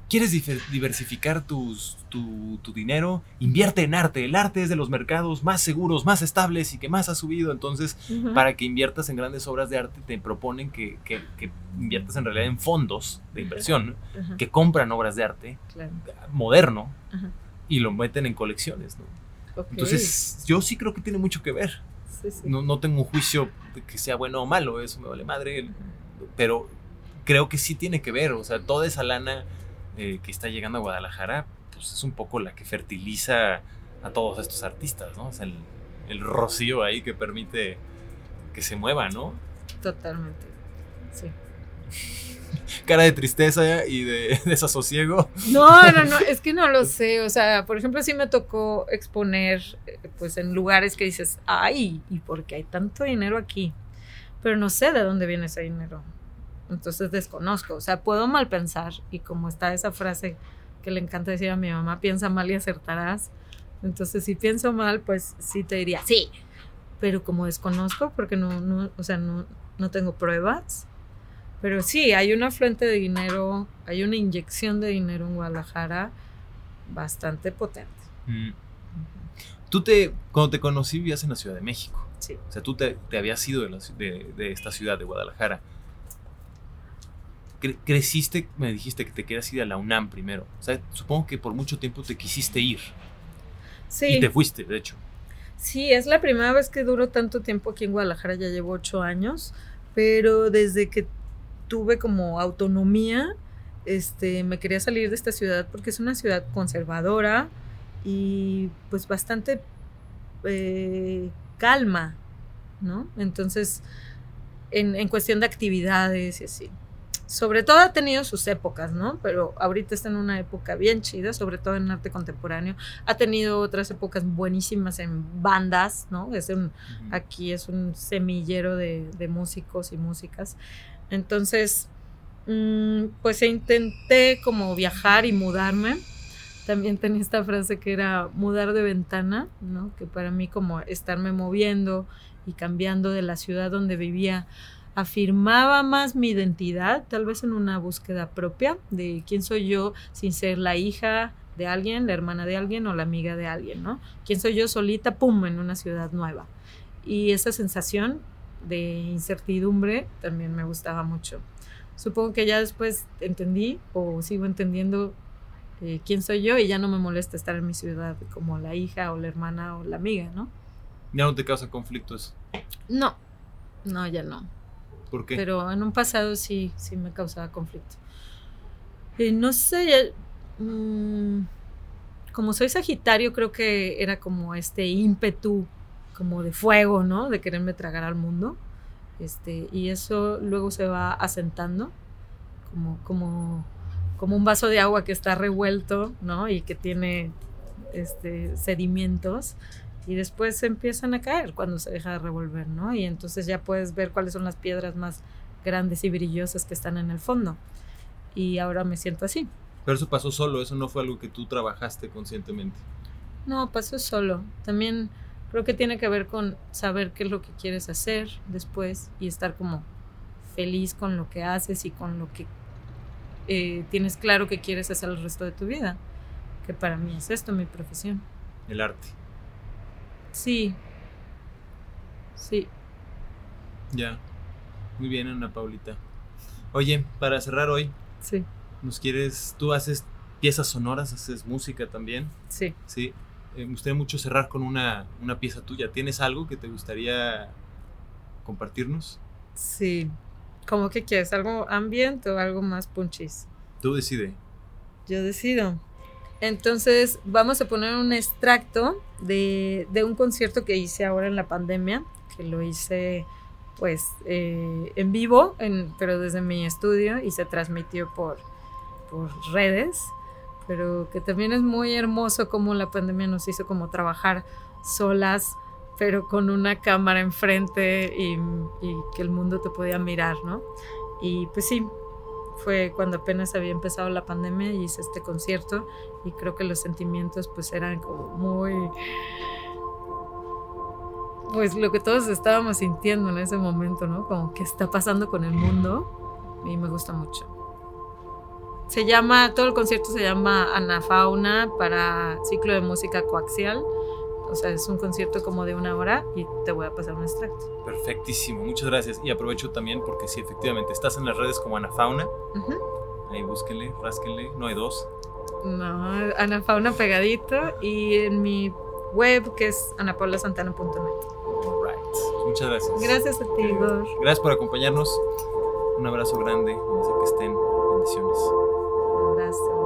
¿Quieres diversificar tus, tu, dinero? Invierte en arte. El arte es de los mercados más seguros, más estables y que más ha subido. Entonces, para que inviertas en grandes obras de arte, te proponen que, inviertas en realidad en fondos de inversión que compran obras de arte moderno y lo meten en colecciones. Entonces, yo sí creo que tiene mucho que ver. No, no tengo un juicio de que sea bueno o malo, eso me vale madre, pero creo que sí tiene que ver, o sea, toda esa lana eh, que está llegando a Guadalajara, pues es un poco la que fertiliza a todos estos artistas, ¿no? O sea, el, rocío ahí que permite que se mueva, ¿no? Totalmente, sí. Cara de tristeza y de desasosiego. No, no, no, es que no lo sé. O sea, por ejemplo, sí me tocó exponer, eh, pues en lugares que dices, ay, ¿y por qué hay tanto dinero aquí? Pero no sé de dónde viene ese dinero. Entonces desconozco. O sea, puedo mal pensar. Y como está esa frase que le encanta decir a mi mamá, piensa mal y acertarás. Entonces, si pienso mal, pues sí te diría, sí. Pero como desconozco, porque no, no o sea, no, no tengo pruebas, pero sí, hay una fuente de dinero, hay una inyección de dinero en Guadalajara bastante potente. Mm. Tú te, cuando te conocí, vivías en la Ciudad de México. Sí. O sea, tú te, habías ido de, de, esta ciudad, de Guadalajara. Creciste, me dijiste que te querías ir a la UNAM primero. O sea, supongo que por mucho tiempo te quisiste ir. Sí. Y te fuiste, de hecho. Sí, es la primera vez que duro tanto tiempo aquí en Guadalajara, ya llevo ocho años, pero desde que tuve como autonomía, este, me quería salir de esta ciudad porque es una ciudad conservadora y pues bastante eh, calma, ¿no? Entonces, en, en, cuestión de actividades y así. Sobre todo ha tenido sus épocas, ¿no? Pero ahorita está en una época bien chida, sobre todo en arte contemporáneo. Ha tenido otras épocas buenísimas en bandas, ¿no? Es un, Aquí es un semillero de, de músicos y músicas. Entonces, mm, pues intenté como viajar y mudarme. También tenía esta frase que era mudar de ventana, ¿no? Que para mí como estarme moviendo y cambiando de la ciudad donde vivía afirmaba más mi identidad, tal vez en una búsqueda propia de quién soy yo sin ser la hija de alguien, la hermana de alguien o la amiga de alguien, ¿no? ¿Quién soy yo solita, pum, en una ciudad nueva? Y esa sensación de incertidumbre también me gustaba mucho. Supongo que ya después entendí o sigo entendiendo eh, quién soy yo y ya no me molesta estar en mi ciudad como la hija o la hermana o la amiga, ¿no? ¿Ya no te causa conflictos? No, no, ya no. ¿Por qué? Pero en un pasado sí, sí me causaba conflicto. Y no sé, ya, mm, como soy Sagitario, creo que era como este ímpetu como de fuego, ¿no? De quererme tragar al mundo. Este, y eso luego se va asentando como, como, como un vaso de agua que está revuelto, ¿no? Y que tiene este, sedimentos y después se empiezan a caer cuando se deja de revolver, ¿no? Y entonces ya puedes ver cuáles son las piedras más grandes y brillosas que están en el fondo. Y ahora me siento así. Pero eso pasó solo, eso no fue algo que tú trabajaste conscientemente. No, pasó solo. También Creo que tiene que ver con saber qué es lo que quieres hacer después y estar como feliz con lo que haces y con lo que eh, tienes claro que quieres hacer el resto de tu vida. Que para mí es esto, mi profesión. El arte. Sí. Sí. Ya. Muy bien, Ana Paulita. Oye, para cerrar hoy, Sí. ¿nos quieres? ¿Tú haces piezas sonoras? ¿Haces música también? Sí. Sí. Eh, me gustaría mucho cerrar con una, una pieza tuya. ¿Tienes algo que te gustaría compartirnos? Sí. ¿Cómo que quieres? ¿Algo ambiente o algo más punchis? Tú decide. Yo decido. Entonces, vamos a poner un extracto de, de un concierto que hice ahora en la pandemia, que lo hice pues eh, en vivo, en, pero desde mi estudio y se transmitió por, por redes, pero que también es muy hermoso como la pandemia nos hizo como trabajar solas, pero con una cámara enfrente y, y que el mundo te podía mirar, ¿no? Y pues sí, fue cuando apenas había empezado la pandemia y hice este concierto y creo que los sentimientos pues eran como muy pues lo que todos estábamos sintiendo en ese momento, ¿no? Como que está pasando con el mundo y me gusta mucho. Se llama, todo el concierto se llama Anafauna para ciclo de música coaxial. O sea, es un concierto como de una hora y te voy a pasar un extracto. Perfectísimo, muchas gracias. Y aprovecho también porque sí, efectivamente, estás en las redes como Ana Fauna. Ujú. Ahí búsquenle, rásquenle. No hay dos. No, Anafauna pegadito y en mi web que es anapaulaSantana.net. Alright. Pues muchas gracias. Gracias a ti, Igor. Gracias por acompañarnos. Un abrazo grande, donde sea que estén. Bendiciones. Un abrazo.